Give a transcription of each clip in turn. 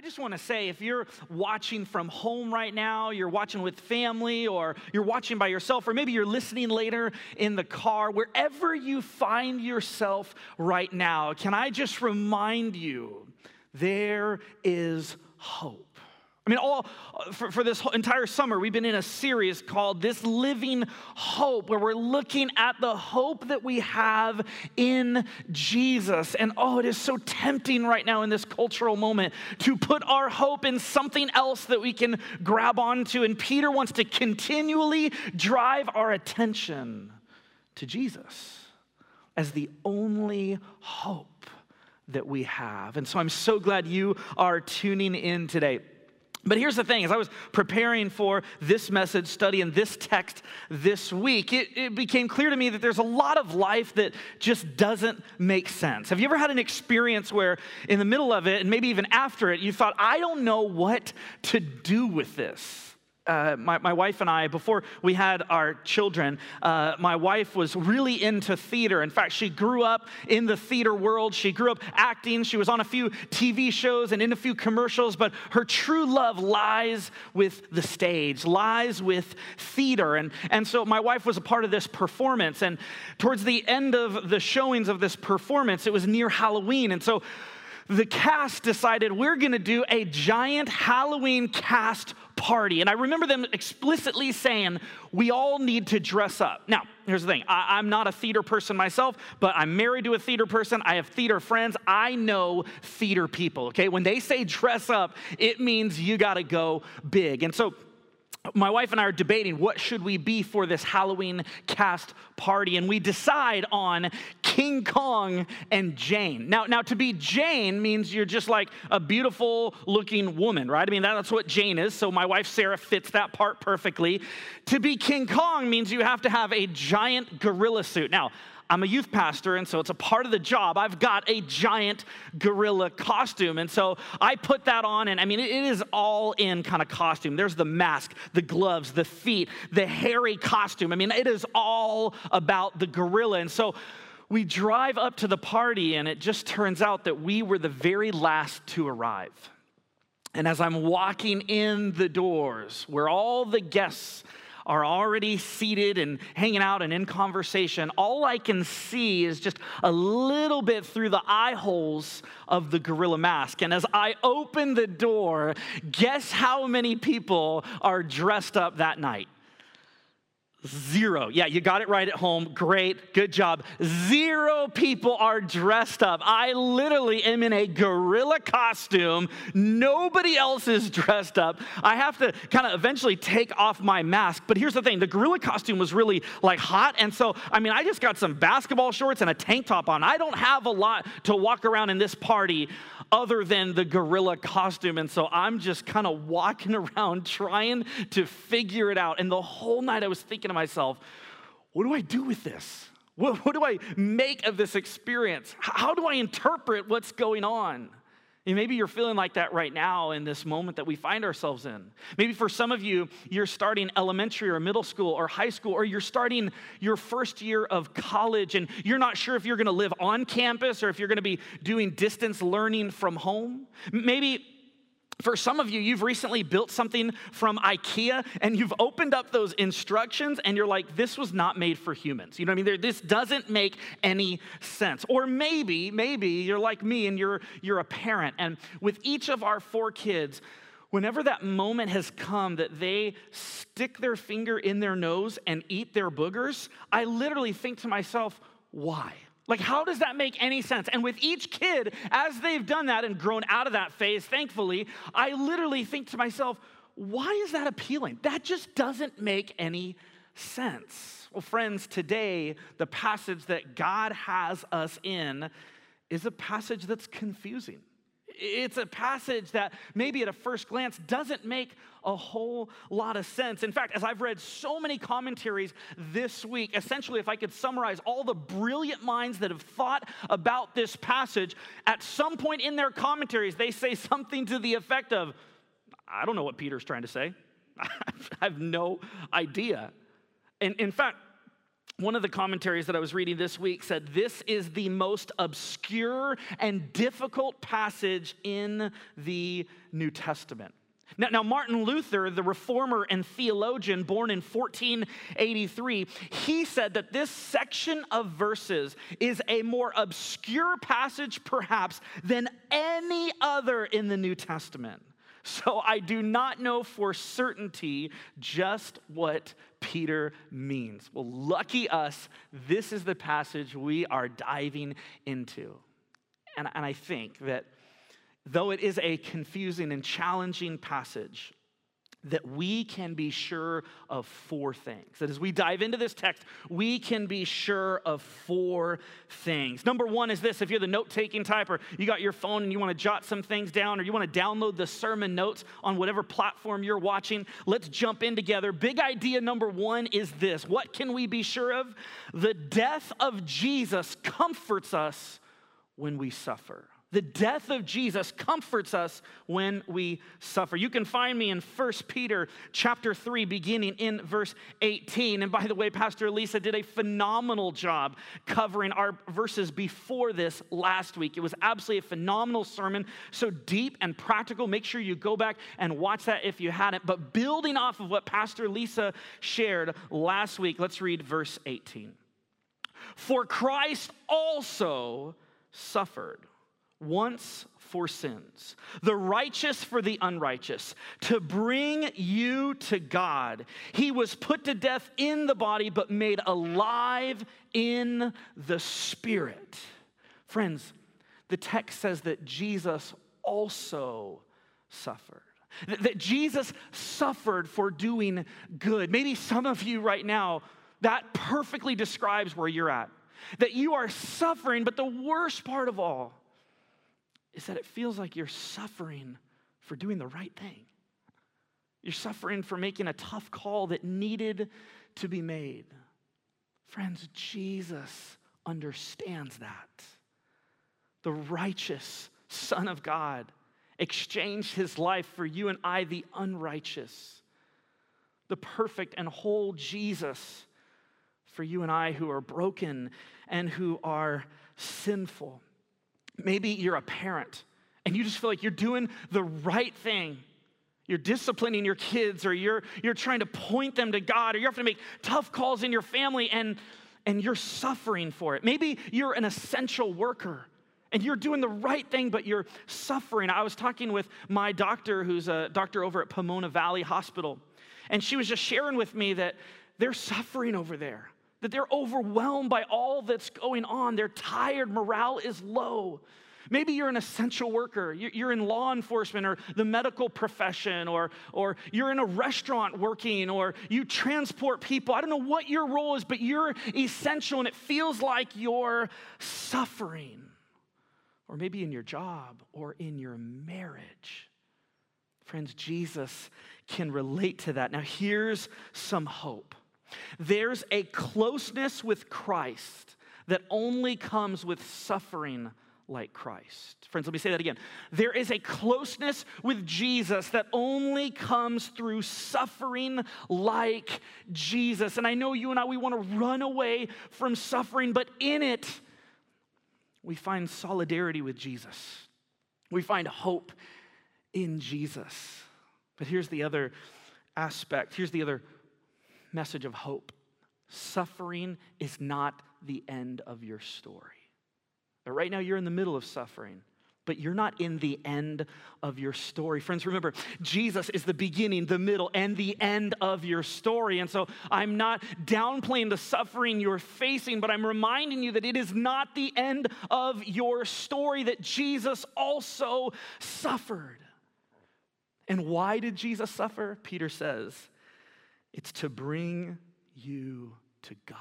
I just want to say if you're watching from home right now, you're watching with family, or you're watching by yourself, or maybe you're listening later in the car, wherever you find yourself right now, can I just remind you there is hope? I mean, all for, for this entire summer, we've been in a series called This Living Hope, where we're looking at the hope that we have in Jesus. And oh, it is so tempting right now in this cultural moment to put our hope in something else that we can grab onto. And Peter wants to continually drive our attention to Jesus as the only hope that we have. And so I'm so glad you are tuning in today. But here's the thing as I was preparing for this message, studying this text this week, it, it, became clear to me that there's a lot of life that just doesn't make sense. Have you ever had an experience where, in the middle of it, and maybe even after it, you thought, I don't know what to do with this? Uh, my, my wife and I, before we had our children, uh, my wife was really into theater. In fact, she grew up in the theater world. She grew up acting. She was on a few TV shows and in a few commercials, but her true love lies with the stage, lies with theater. And, and so my wife was a part of this performance. And towards the end of the showings of this performance, it was near Halloween. And so the cast decided we're going to do a giant Halloween cast party. And I remember them explicitly saying, we all need to dress up. Now, here's the thing I, am not a theater person myself, but I'm married to a theater person. I have theater friends. I know theater people, okay? When they say dress up, it means you got to go big. And so, my wife and I are debating what should we be for this Halloween cast party, and we decide on King Kong and Jane. Now, now to be Jane means you're just like a beautiful looking woman, right? I mean, that's what Jane is. So my wife Sarah fits that part perfectly. To be King Kong means you have to have a giant gorilla suit. Now, I'm a youth pastor, and so it's a part of the job. I've got a giant gorilla costume. And so I put that on, and I mean, it is all in kind of costume. There's the mask, the gloves, the feet, the hairy costume. I mean, it is all about the gorilla. And so we drive up to the party, and it just turns out that we were the very last to arrive. And as I'm walking in the doors where all the guests are already seated and hanging out and in conversation, all I can see is just a little bit through the eye holes of the gorilla mask. And as I open the door, guess how many people are dressed up that night? Zero. Yeah, you got it right at home. Great. Good job. Zero people are dressed up. I literally am in a gorilla costume. Nobody else is dressed up. I have to kind of eventually take off my mask. But here's the thing the gorilla costume was really like hot. And so, I mean, I just got some basketball shorts and a tank top on. I don't have a lot to walk around in this party other than the gorilla costume. And so I'm just kind of walking around trying to figure it out. And the whole night I was thinking to myself, what do I do with this? What, what do I make of this experience? How do I interpret what's going on? And maybe you're feeling like that right now in this moment that we find ourselves in. Maybe for some of you, you're starting elementary or middle school or high school, or you're starting your first year of college and you're not sure if you're gonna live on campus or if you're gonna be doing distance learning from home. Maybe for some of you, you've recently built something from IKEA and you've opened up those instructions and you're like, this was not made for humans. You know what I mean? This doesn't make any sense. Or maybe, maybe you're like me and you're, you're a parent. And with each of our four kids, whenever that moment has come that they stick their finger in their nose and eat their boogers, I literally think to myself, why? Like, how does that make any sense? And with each kid, as they've done that and grown out of that phase, thankfully, I literally think to myself, why is that appealing? That just doesn't make any sense. Well, friends, today, the passage that God has us in is a passage that's confusing. It's a passage that maybe at a first glance doesn't make a whole lot of sense. In fact, as I've read so many commentaries this week, essentially, if I could summarize all the brilliant minds that have thought about this passage, at some point in their commentaries, they say something to the effect of, I don't know what Peter's trying to say. I have no idea. And in fact, one of the commentaries that I was reading this week said this is the most obscure and difficult passage in the New Testament. Now, now, Martin Luther, the reformer and theologian born in 1483, he said that this section of verses is a more obscure passage, perhaps, than any other in the New Testament. So I do not know for certainty just what Peter means. Well, lucky us, this is the passage we are diving into. And, and I think that though it is a confusing and challenging passage, that we can be sure of four things. That as we dive into this text, we can be sure of four things. Number one is this if you're the note taking type, or you got your phone and you want to jot some things down, or you want to download the sermon notes on whatever platform you're watching, let's jump in together. Big idea number one is this what can we be sure of? The death of Jesus comforts us when we suffer. The death of Jesus comforts us when we suffer. You can find me in 1 Peter chapter 3 beginning in verse 18. And by the way, Pastor Lisa did a phenomenal job covering our verses before this last week. It was absolutely a phenomenal sermon, so deep and practical. Make sure you go back and watch that if you hadn't. But building off of what Pastor Lisa shared last week, let's read verse 18. For Christ also suffered once for sins, the righteous for the unrighteous, to bring you to God. He was put to death in the body, but made alive in the spirit. Friends, the text says that Jesus also suffered. That Jesus suffered for doing good. Maybe some of you right now, that perfectly describes where you're at. That you are suffering, but the worst part of all is that it feels like you're suffering for doing the right thing. You're suffering for making a tough call that needed to be made. Friends, Jesus understands that. The righteous Son of God exchanged his life for you and I, the unrighteous. The perfect and whole Jesus for you and I who are broken and who are sinful. Maybe you're a parent and you just feel like you're doing the right thing. You're disciplining your kids, or you're, you're trying to point them to God, or you have to make tough calls in your family and, and you're suffering for it. Maybe you're an essential worker and you're doing the right thing, but you're suffering. I was talking with my doctor, who's a doctor over at Pomona Valley Hospital, and she was just sharing with me that they're suffering over there that they're overwhelmed by all that's going on. They're tired, morale is low. Maybe you're an essential worker, you're in law enforcement or the medical profession, or, or you're in a restaurant working, or you transport people. I don't know what your role is, but you're essential and it feels like you're suffering. Or maybe in your job or in your marriage. Friends, Jesus can relate to that. Now, here's some hope. There's a closeness with Christ that only comes with suffering like Christ. Friends, let me say that again. There is a closeness with Jesus that only comes through suffering like Jesus. And I know you and I, we want to run away from suffering, but in it, we find solidarity with Jesus. We find hope in Jesus. But here's the other aspect. Here's the other message of hope. Suffering is not the end of your story. But right now, you're in the middle of suffering, but you're not in the end of your story. Friends, remember, Jesus is the beginning, the middle, and the end of your story. And so I'm not downplaying the suffering you're facing, but I'm reminding you that it is not the end of your story, that Jesus also suffered. And why did Jesus suffer? Peter says, it's to bring you to God.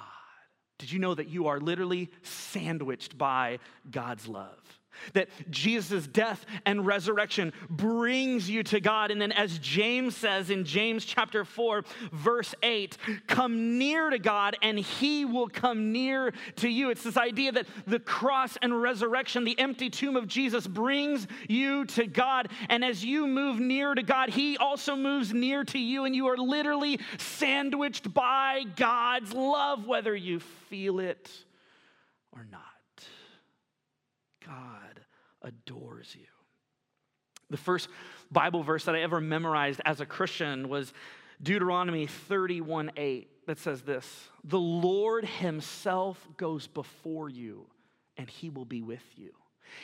Did you know that you are literally sandwiched by God's love? That Jesus' death and resurrection brings you to God. And then, as James says in James chapter 4, verse 8, come near to God and he will come near to you. It's this idea that the cross and resurrection, the empty tomb of Jesus, brings you to God. And as you move near to God, he also moves near to you, and you are literally sandwiched by God's love, whether you feel it or not. God adores you. The first Bible verse that I ever memorized as a Christian was Deuteronomy 31 8 that says this The Lord Himself goes before you, and He will be with you.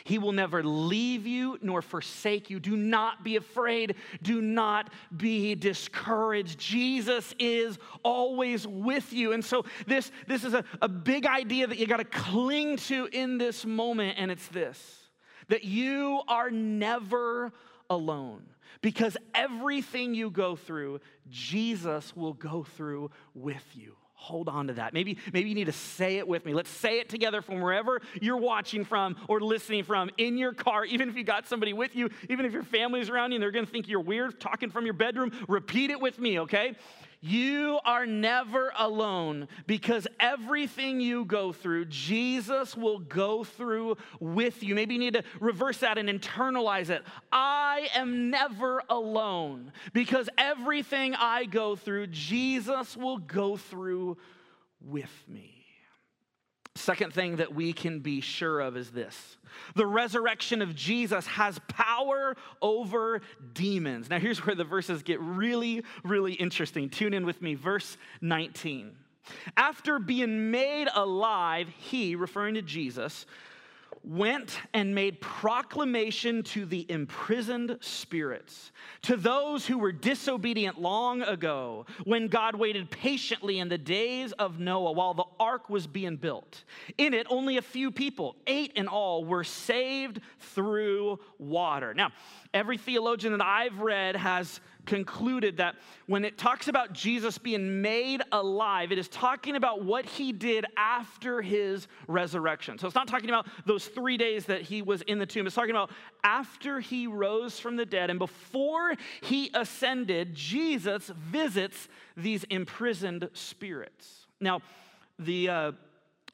He will never leave you nor forsake you. Do not be afraid. Do not be discouraged. Jesus is always with you. And so, this, this is a, a big idea that you got to cling to in this moment, and it's this that you are never alone because everything you go through, Jesus will go through with you. Hold on to that. Maybe, maybe you need to say it with me. Let's say it together from wherever you're watching from or listening from in your car, even if you got somebody with you, even if your family's around you and they're gonna think you're weird talking from your bedroom. Repeat it with me, okay? You are never alone because everything you go through, Jesus will go through with you. Maybe you need to reverse that and internalize it. I am never alone because everything I go through, Jesus will go through with me. Second thing that we can be sure of is this the resurrection of Jesus has power over demons. Now, here's where the verses get really, really interesting. Tune in with me, verse 19. After being made alive, he, referring to Jesus, went and made proclamation to the imprisoned spirits, to those who were disobedient long ago, when God waited patiently in the days of Noah while the ark was being built. In it, only a few people, eight in all, were saved through water. Now, every theologian that I've read has concluded that when it talks about Jesus being made alive, it is talking about what he did after his resurrection. So it's not talking about those three days that he was in the tomb. It's talking about after he rose from the dead and before he ascended, Jesus visits these imprisoned spirits. Now, the uh,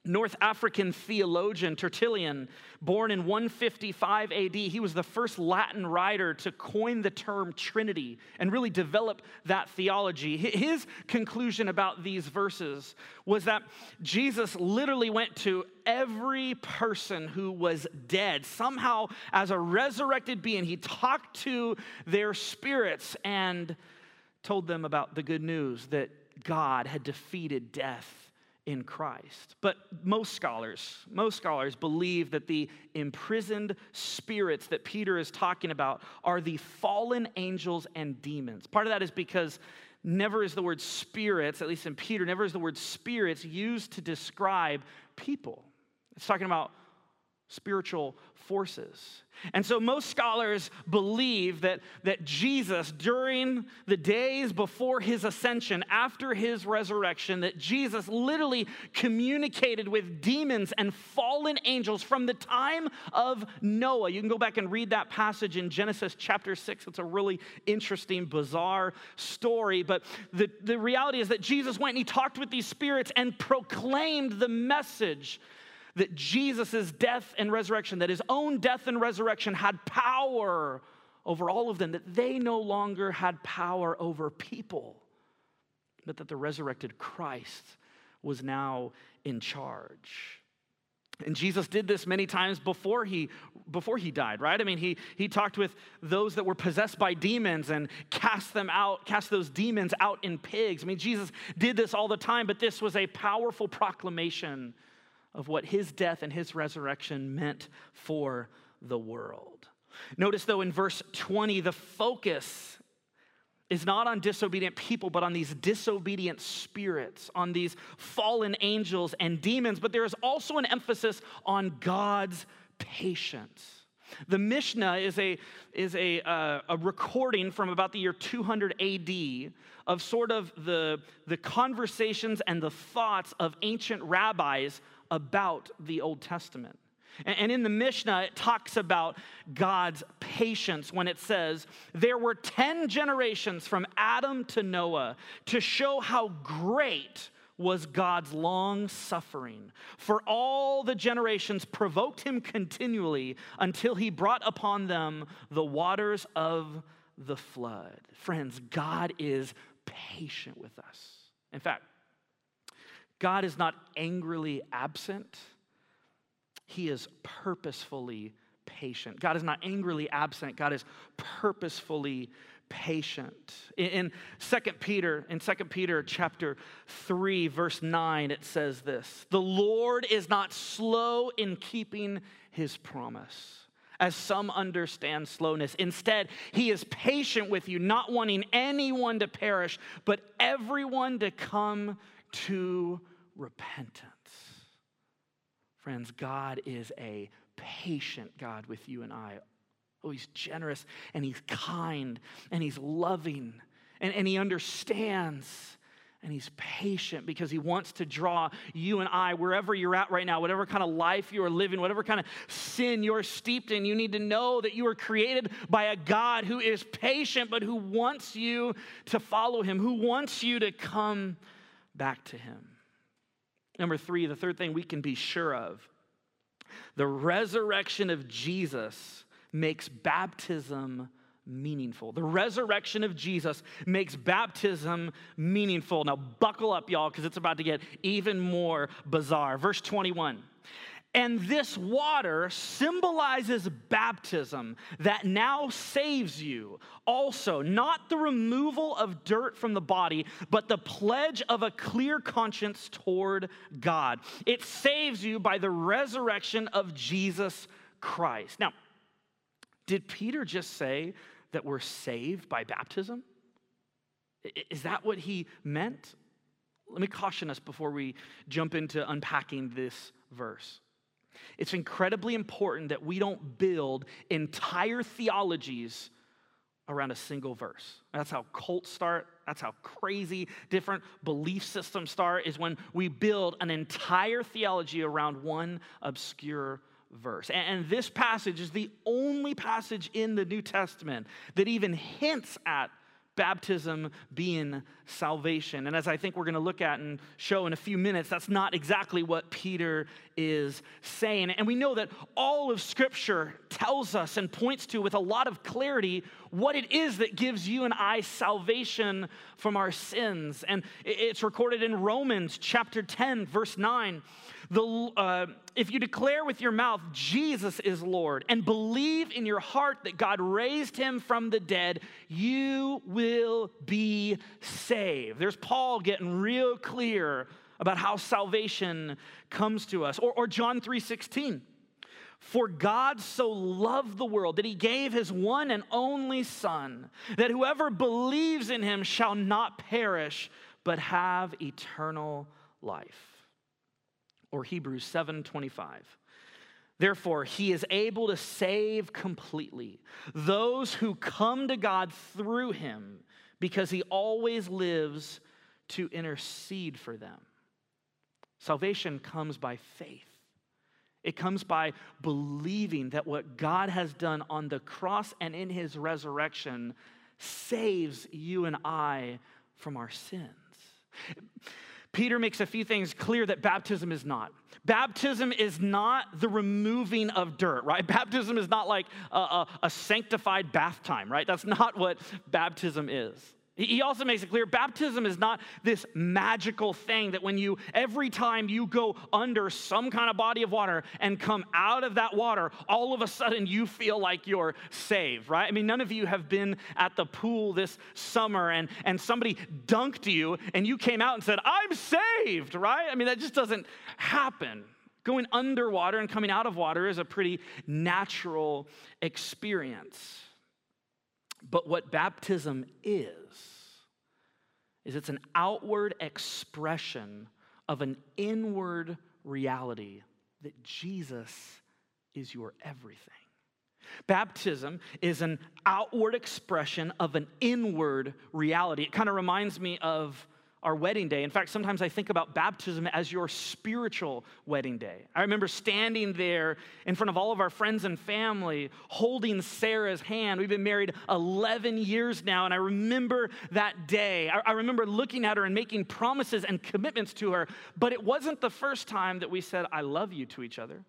North African theologian Tertullian, born in 155 AD, he was the first Latin writer to coin the term Trinity and really develop that theology. His conclusion about these verses was that Jesus literally went to every person who was dead. Somehow, as a resurrected being, he talked to their spirits and told them about the good news that God had defeated death in Christ. But most scholars, most scholars believe that the imprisoned spirits that Peter is talking about are the fallen angels and demons. Part of that is because never is the word spirits, at least in Peter, never is the word spirits used to describe people. It's talking about spiritual forces. And so most scholars believe that, that Jesus, during the days before his ascension, after his resurrection, that Jesus literally communicated with demons and fallen angels from the time of Noah. You can go back and read that passage in Genesis chapter 6. It's a really interesting, bizarre story. But the, the reality is that Jesus went and he talked with these spirits and proclaimed the message that Jesus' death and resurrection, that his own death and resurrection had power over all of them, that they no longer had power over people, but that the resurrected Christ was now in charge. And Jesus did this many times before he, before he died, right? I mean, he, he talked with those that were possessed by demons and cast them out, cast those demons out in pigs. I mean, Jesus did this all the time, but this was a powerful proclamation of what his death and his resurrection meant for the world. Notice, though, in verse 20, the focus is not on disobedient people, but on these disobedient spirits, on these fallen angels and demons. But there is also an emphasis on God's patience. The Mishnah is a, is a, uh, a recording from about the year 200 AD of sort of the, the conversations and the thoughts of ancient rabbis about the Old Testament. And in the Mishnah, it talks about God's patience when it says, There were 10 generations from Adam to Noah to show how great was God's long suffering. For all the generations provoked him continually until he brought upon them the waters of the flood. Friends, God is patient with us. In fact, God is not angrily absent, He is purposefully patient. God is not angrily absent, God is purposefully patient. In, Second 2 Peter, in 2 Peter chapter 3, verse 9, it says this: the Lord is not slow in keeping his promise. As some understand slowness. Instead, he is patient with you, not wanting anyone to perish, but everyone to come to repentance. Friends, God is a patient God with you and I Oh, he's generous and he's kind and he's loving and, and he understands and he's patient because he wants to draw you and I, wherever you're at right now, whatever kind of life you are living, whatever kind of sin you're steeped in, you need to know that you were created by a God who is patient, but who wants you to follow him, who wants you to come back to him. Number three, the third thing we can be sure of the resurrection of Jesus makes baptism meaningful. The resurrection of Jesus makes baptism meaningful. Now, buckle up, y'all, because it's about to get even more bizarre. Verse 21. And this water symbolizes baptism that now saves you. Also, not the removal of dirt from the body, but the pledge of a clear conscience toward God. It saves you by the resurrection of Jesus Christ. Now, did Peter just say that we're saved by baptism? Is that what he meant? Let me caution us before we jump into unpacking this verse. It's incredibly important that we don't build entire theologies around a single verse. That's how cults start. That's how crazy different belief systems start, is when we build an entire theology around one obscure verse. And this passage is the only passage in the New Testament that even hints at baptism being salvation. And as I think we're going to look at and show in a few minutes, that's not exactly what Peter is saying. And we know that all of Scripture tells us and points to with a lot of clarity what it is that gives you and I salvation from our sins. And it's recorded in Romans chapter 10, verse 9 the, uh, if you declare with your mouth Jesus is Lord and believe in your heart that God raised him from the dead, you will be saved. There's Paul getting real clear about how salvation comes to us. Or, or John 3:16. For God so loved the world that he gave his one and only Son, that whoever believes in him shall not perish, but have eternal life or Hebrews 7:25. Therefore, he is able to save completely those who come to God through him because he always lives to intercede for them. Salvation comes by faith. It comes by believing that what God has done on the cross and in his resurrection saves you and I from our sins. Peter makes a few things clear that baptism is not. Baptism is not the removing of dirt, right? Baptism is not like a, a, a sanctified bath time, right? That's not what baptism is. He also makes it clear baptism is not this magical thing that when you, every time you go under some kind of body of water and come out of that water, all of a sudden you feel like you're saved, right? I mean, none of you have been at the pool this summer and, and somebody dunked you and you came out and said, I'm saved, right? I mean, that just doesn't happen. Going underwater and coming out of water is a pretty natural experience. But what baptism is, is it's an outward expression of an inward reality that Jesus is your everything. Baptism is an outward expression of an inward reality. It kind of reminds me of our wedding day. In fact, sometimes I think about baptism as your spiritual wedding day. I remember standing there in front of all of our friends and family, holding Sarah's hand. We've been married 11 years now, and I remember that day. I, remember looking at her and making promises and commitments to her, but it wasn't the first time that we said, I love you to each other.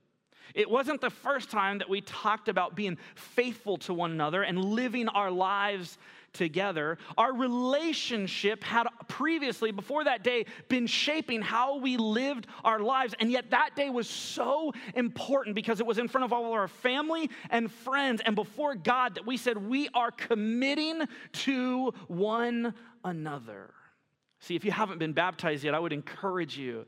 It wasn't the first time that we talked about being faithful to one another and living our lives together. Our relationship had previously, before that day, been shaping how we lived our lives. And yet that day was so important because it was in front of all our family and friends and before God that we said we are committing to one another. See, if you haven't been baptized yet, I would encourage you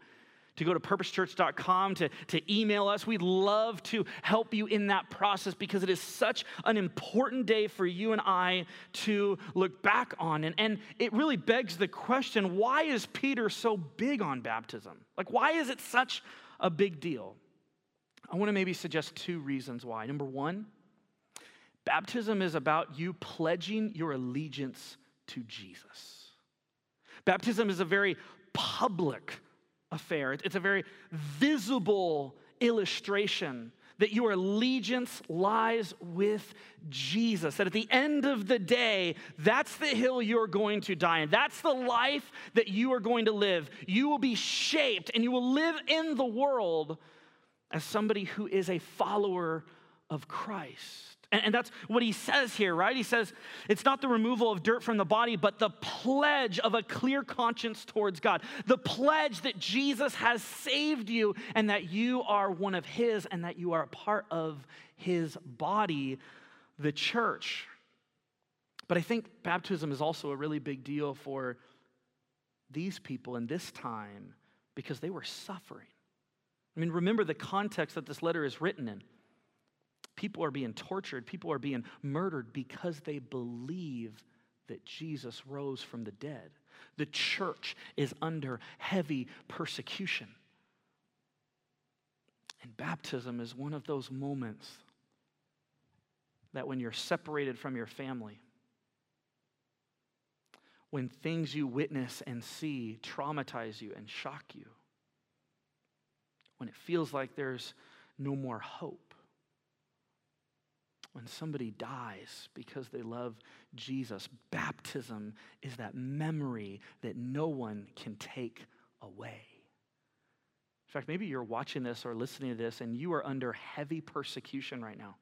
to go to purposechurch.com, to, to email us. We'd love to help you in that process because it is such an important day for you and I to look back on. And, and it really begs the question why is Peter so big on baptism? Like, why is it such a big deal? I want to maybe suggest two reasons why. Number one, baptism is about you pledging your allegiance to Jesus. Baptism is a very public affair. It's a very visible illustration that your allegiance lies with Jesus. That at the end of the day, that's the hill you're going to die in. That's the life that you are going to live. You will be shaped and you will live in the world as somebody who is a follower of Christ. And, that's what he says here, right? He says it's not the removal of dirt from the body, but the pledge of a clear conscience towards God. The pledge that Jesus has saved you and that you are one of his and that you are a part of his body, the church. But I think baptism is also a really big deal for these people in this time because they were suffering. I mean, remember the context that this letter is written in. People are being tortured, people are being murdered because they believe that Jesus rose from the dead. The church is under heavy persecution. And baptism is one of those moments that when you're separated from your family, when things you witness and see traumatize you and shock you, when it feels like there's no more hope, when somebody dies because they love Jesus, baptism is that memory that no one can take away. In fact, maybe you're watching this or listening to this and you are under heavy persecution right now.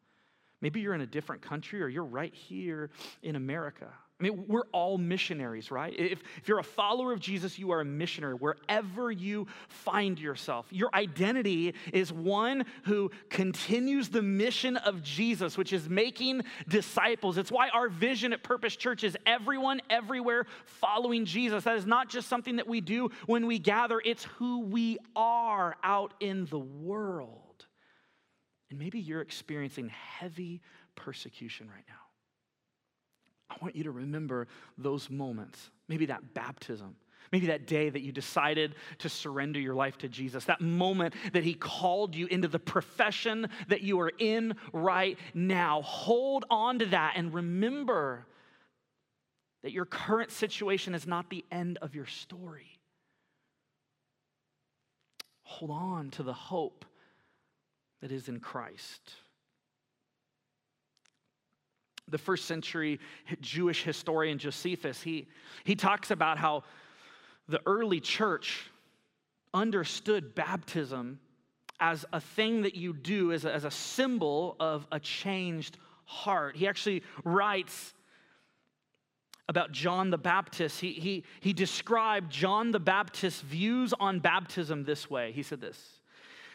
Maybe you're in a different country or you're right here in America. I mean, we're all missionaries, right? If, if you're a follower of Jesus, you are a missionary wherever you find yourself. Your identity is one who continues the mission of Jesus, which is making disciples. It's why our vision at Purpose Church is everyone, everywhere following Jesus. That is not just something that we do when we gather, it's who we are out in the world. And maybe you're experiencing heavy persecution right now. I want you to remember those moments, maybe that baptism. Maybe that day that you decided to surrender your life to Jesus, that moment that He called you into the profession that you are in right now. Hold on to that and remember that your current situation is not the end of your story. Hold on to the hope that is in Christ the first century Jewish historian Josephus, he, he talks about how the early church understood baptism as a thing that you do, as a, as a symbol of a changed heart. He actually writes about John the Baptist. He, he, he described John the Baptist's views on baptism this way. He said this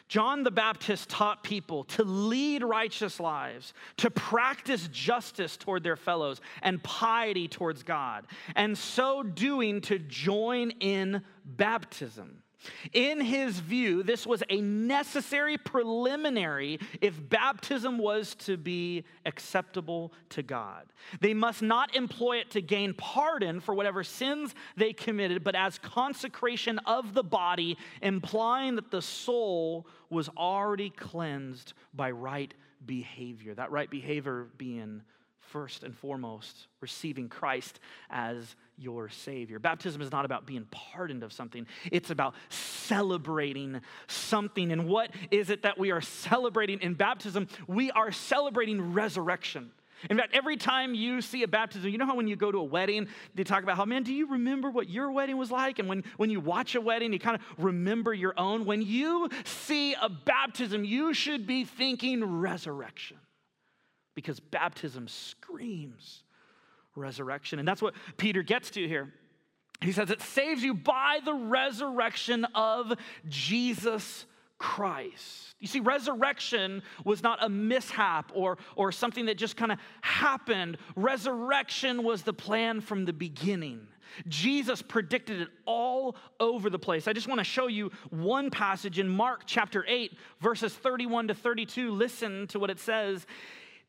John the Baptist taught people to lead righteous lives, to practice justice toward their fellows, and piety towards God, and so doing to join in baptism. In his view, this was a necessary preliminary if baptism was to be acceptable to God. They must not employ it to gain pardon for whatever sins they committed, but as consecration of the body, implying that the soul was already cleansed by right behavior. That right behavior being first and foremost, receiving Christ as your Savior. Baptism is not about being pardoned of something, it's about celebrating something. And what is it that we are celebrating in baptism? We are celebrating resurrection. In fact, every time you see a baptism, you know how when you go to a wedding, they talk about how, man, do you remember what your wedding was like? And when, when you watch a wedding, you kind of remember your own. When you see a baptism, you should be thinking resurrection because baptism screams resurrection. And that's what Peter gets to here. He says it saves you by the resurrection of Jesus Christ. You see, resurrection was not a mishap or, or something that just kind of happened. Resurrection was the plan from the beginning. Jesus predicted it all over the place. I just want to show you one passage in Mark chapter 8, verses 31 to 32. Listen to what it says.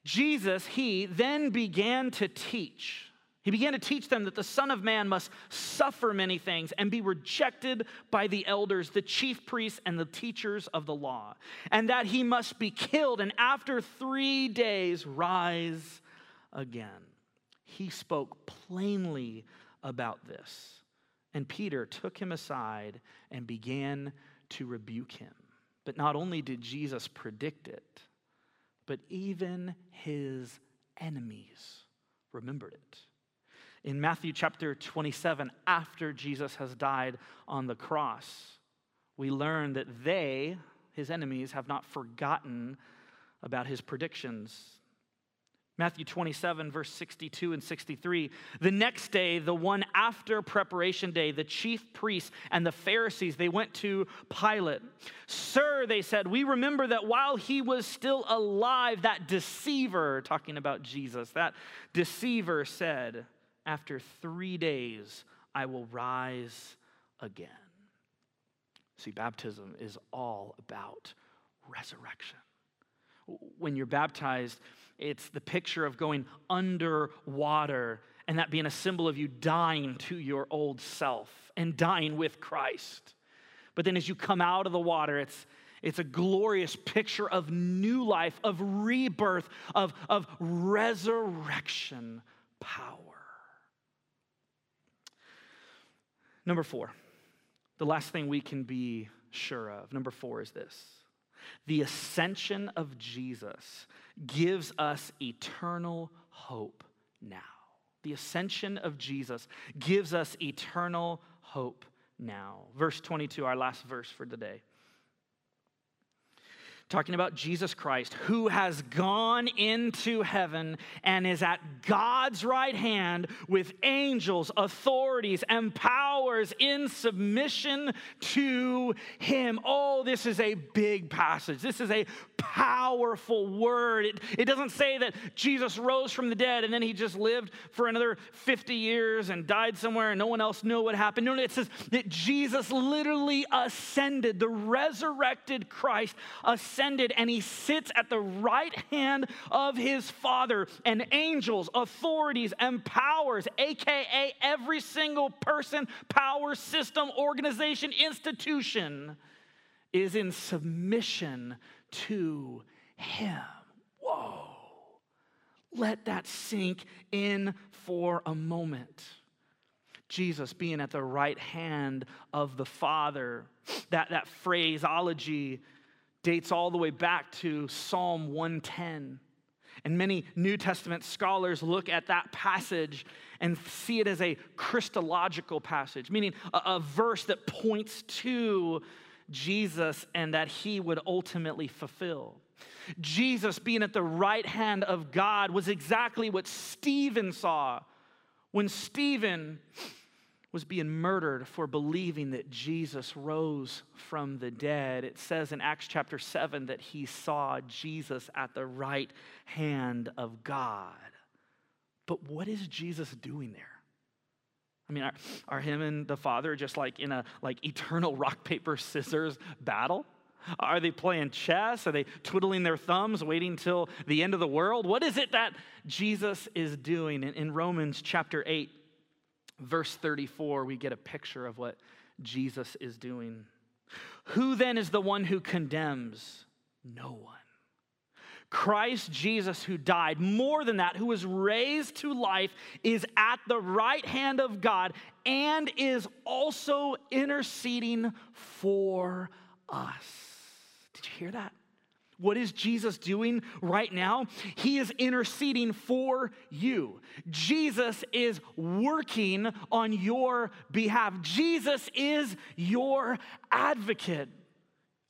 Jesus, he then began to teach he began to teach them that the Son of Man must suffer many things and be rejected by the elders, the chief priests, and the teachers of the law, and that he must be killed and after three days rise again. He spoke plainly about this. And Peter took him aside and began to rebuke him. But not only did Jesus predict it, but even his enemies remembered it in Matthew chapter 27, after Jesus has died on the cross, we learn that they, his enemies, have not forgotten about his predictions. Matthew 27, verse 62 and 63. The next day, the one after preparation day, the chief priests and the Pharisees, they went to Pilate. Sir, they said, we remember that while he was still alive, that deceiver, talking about Jesus, that deceiver said, after three days, I will rise again. See, baptism is all about resurrection. When you're baptized, it's the picture of going underwater and that being a symbol of you dying to your old self and dying with Christ. But then as you come out of the water, it's, it's a glorious picture of new life, of rebirth, of, of resurrection power. Number four, the last thing we can be sure of, number four is this the ascension of Jesus gives us eternal hope now. The ascension of Jesus gives us eternal hope now. Verse 22, our last verse for today talking about Jesus Christ, who has gone into heaven and is at God's right hand with angels, authorities, and powers in submission to him. Oh, this is a big passage. This is a powerful word. It, it doesn't say that Jesus rose from the dead and then he just lived for another 50 years and died somewhere and no one else knew what happened. No, it says that Jesus literally ascended, the resurrected Christ ascended ascended and he sits at the right hand of his Father, and angels, authorities, and powers, aka every single person, power, system, organization, institution, is in submission to him. Whoa. Let that sink in for a moment. Jesus being at the right hand of the Father, that, that phraseology dates all the way back to Psalm 110. And many New Testament scholars look at that passage and see it as a Christological passage, meaning a, a, verse that points to Jesus and that he would ultimately fulfill. Jesus being at the right hand of God was exactly what Stephen saw when Stephen was being murdered for believing that Jesus rose from the dead. It says in Acts chapter 7 that he saw Jesus at the right hand of God. But what is Jesus doing there? I mean, are, are him and the Father just like in a like eternal rock, paper, scissors battle? Are they playing chess? Are they twiddling their thumbs, waiting till the end of the world? What is it that Jesus is doing? In, in Romans chapter 8, verse 34, we get a picture of what Jesus is doing. Who then is the one who condemns? No one. Christ Jesus, who died, more than that, who was raised to life, is at the right hand of God and is also interceding for us. Did you hear that? What is Jesus doing right now? He is interceding for you. Jesus is working on your behalf. Jesus is your advocate.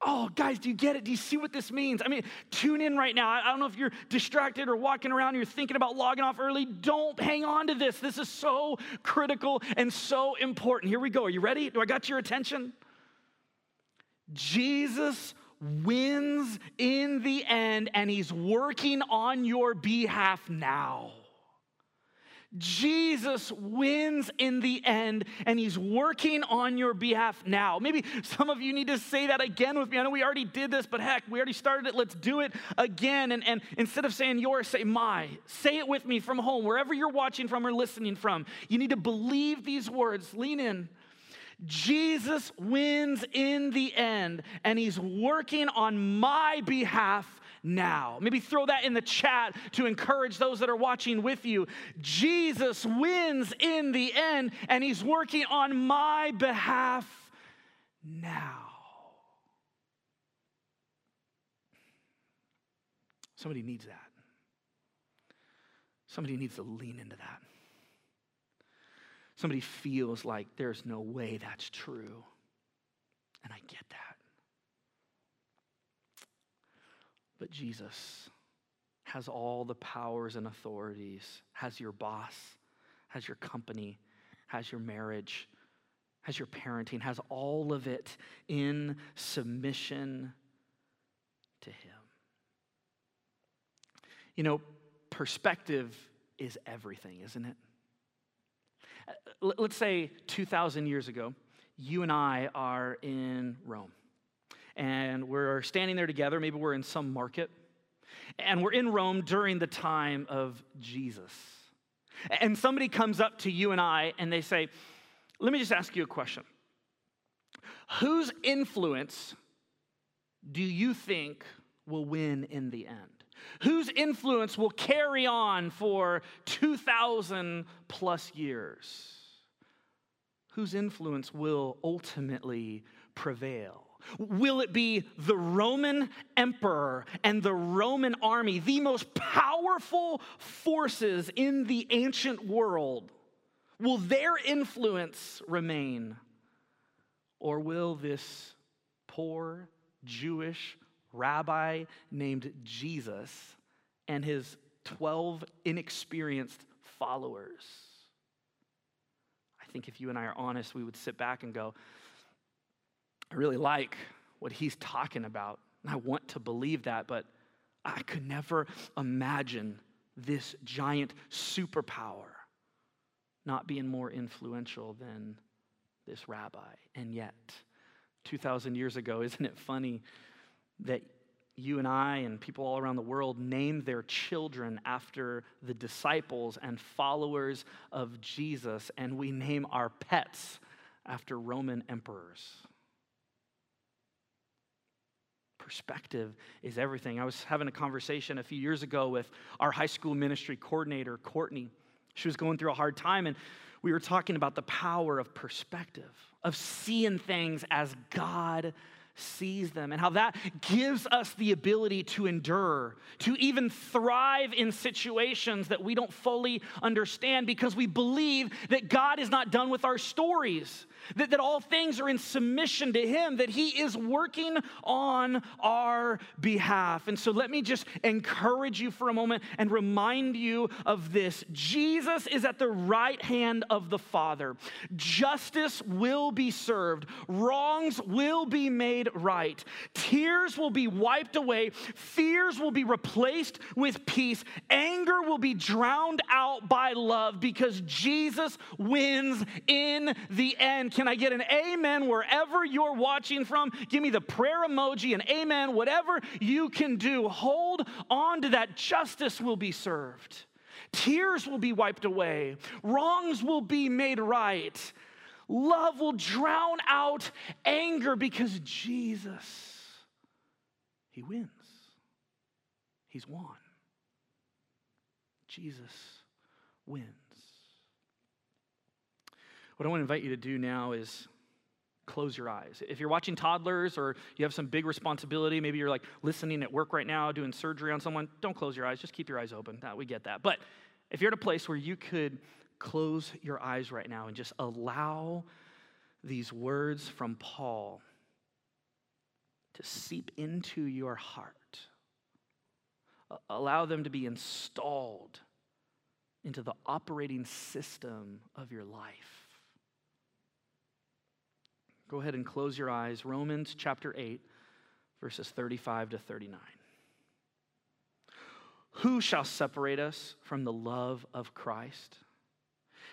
Oh, guys, do you get it? Do you see what this means? I mean, tune in right now. I don't know if you're distracted or walking around, you're thinking about logging off early. Don't hang on to this. This is so critical and so important. Here we go. Are you ready? Do I got your attention? Jesus wins in the end, and he's working on your behalf now. Jesus wins in the end, and he's working on your behalf now. Maybe some of you need to say that again with me. I know we already did this, but heck, we already started it. Let's do it again. And, and instead of saying yours, say my. Say it with me from home, wherever you're watching from or listening from. You need to believe these words. Lean in. Jesus wins in the end, and he's working on my behalf now. Maybe throw that in the chat to encourage those that are watching with you. Jesus wins in the end, and he's working on my behalf now. Somebody needs that. Somebody needs to lean into that. Somebody feels like there's no way that's true. And I get that. But Jesus has all the powers and authorities, has your boss, has your company, has your marriage, has your parenting, has all of it in submission to Him. You know, perspective is everything, isn't it? Let's say 2,000 years ago, you and I are in Rome. And we're standing there together. Maybe we're in some market. And we're in Rome during the time of Jesus. And somebody comes up to you and I and they say, Let me just ask you a question. Whose influence do you think will win in the end? Whose influence will carry on for 2,000 plus years, whose influence will ultimately prevail. Will it be the Roman emperor and the Roman army, the most powerful forces in the ancient world? Will their influence remain? Or will this poor Jewish rabbi named Jesus and his 12 inexperienced followers. I think if you and I are honest, we would sit back and go, I really like what he's talking about. And I want to believe that, but I could never imagine this giant superpower not being more influential than this rabbi. And yet, 2,000 years ago, isn't it funny that you and I and people all around the world name their children after the disciples and followers of Jesus, and we name our pets after Roman emperors. Perspective is everything. I was having a conversation a few years ago with our high school ministry coordinator, Courtney. She was going through a hard time, and we were talking about the power of perspective, of seeing things as God sees them, and how that gives us the ability to endure, to even thrive in situations that we don't fully understand because we believe that God is not done with our stories that, that all things are in submission to Him, that He is working on our behalf. And so let me just encourage you for a moment and remind you of this Jesus is at the right hand of the Father. Justice will be served, wrongs will be made right, tears will be wiped away, fears will be replaced with peace, anger will be drowned out by love because Jesus wins in the end. Can I get an amen wherever you're watching from? Give me the prayer emoji and amen, whatever you can do. Hold on to that. Justice will be served, tears will be wiped away, wrongs will be made right. Love will drown out anger because Jesus, He wins. He's won. Jesus wins. What I want to invite you to do now is close your eyes. If you're watching toddlers or you have some big responsibility, maybe you're like listening at work right now, doing surgery on someone, don't close your eyes. Just keep your eyes open. we get that. But if you're at a place where you could close your eyes right now and just allow these words from Paul to seep into your heart, allow them to be installed into the operating system of your life. Go ahead and close your eyes. Romans chapter 8, verses 35 to 39. Who shall separate us from the love of Christ?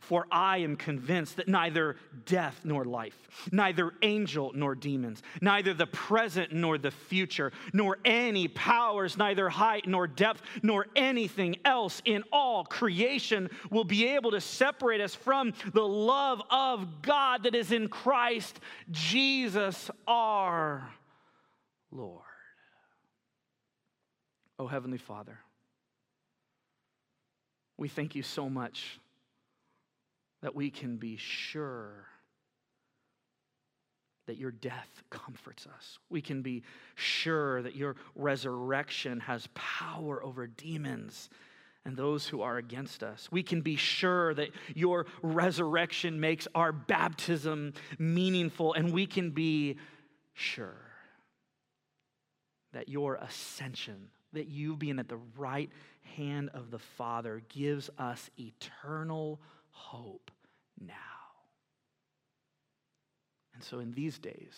For I am convinced that neither death nor life, neither angel nor demons, neither the present nor the future, nor any powers, neither height nor depth, nor anything else in all creation will be able to separate us from the love of God that is in Christ Jesus our Lord. Oh, Heavenly Father, we thank you so much that we can be sure that your death comforts us. We can be sure that your resurrection has power over demons and those who are against us. We can be sure that your resurrection makes our baptism meaningful, and we can be sure that your ascension, that you being at the right hand of the Father, gives us eternal hope now. And so in these days,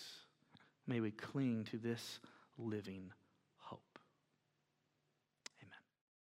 may we cling to this living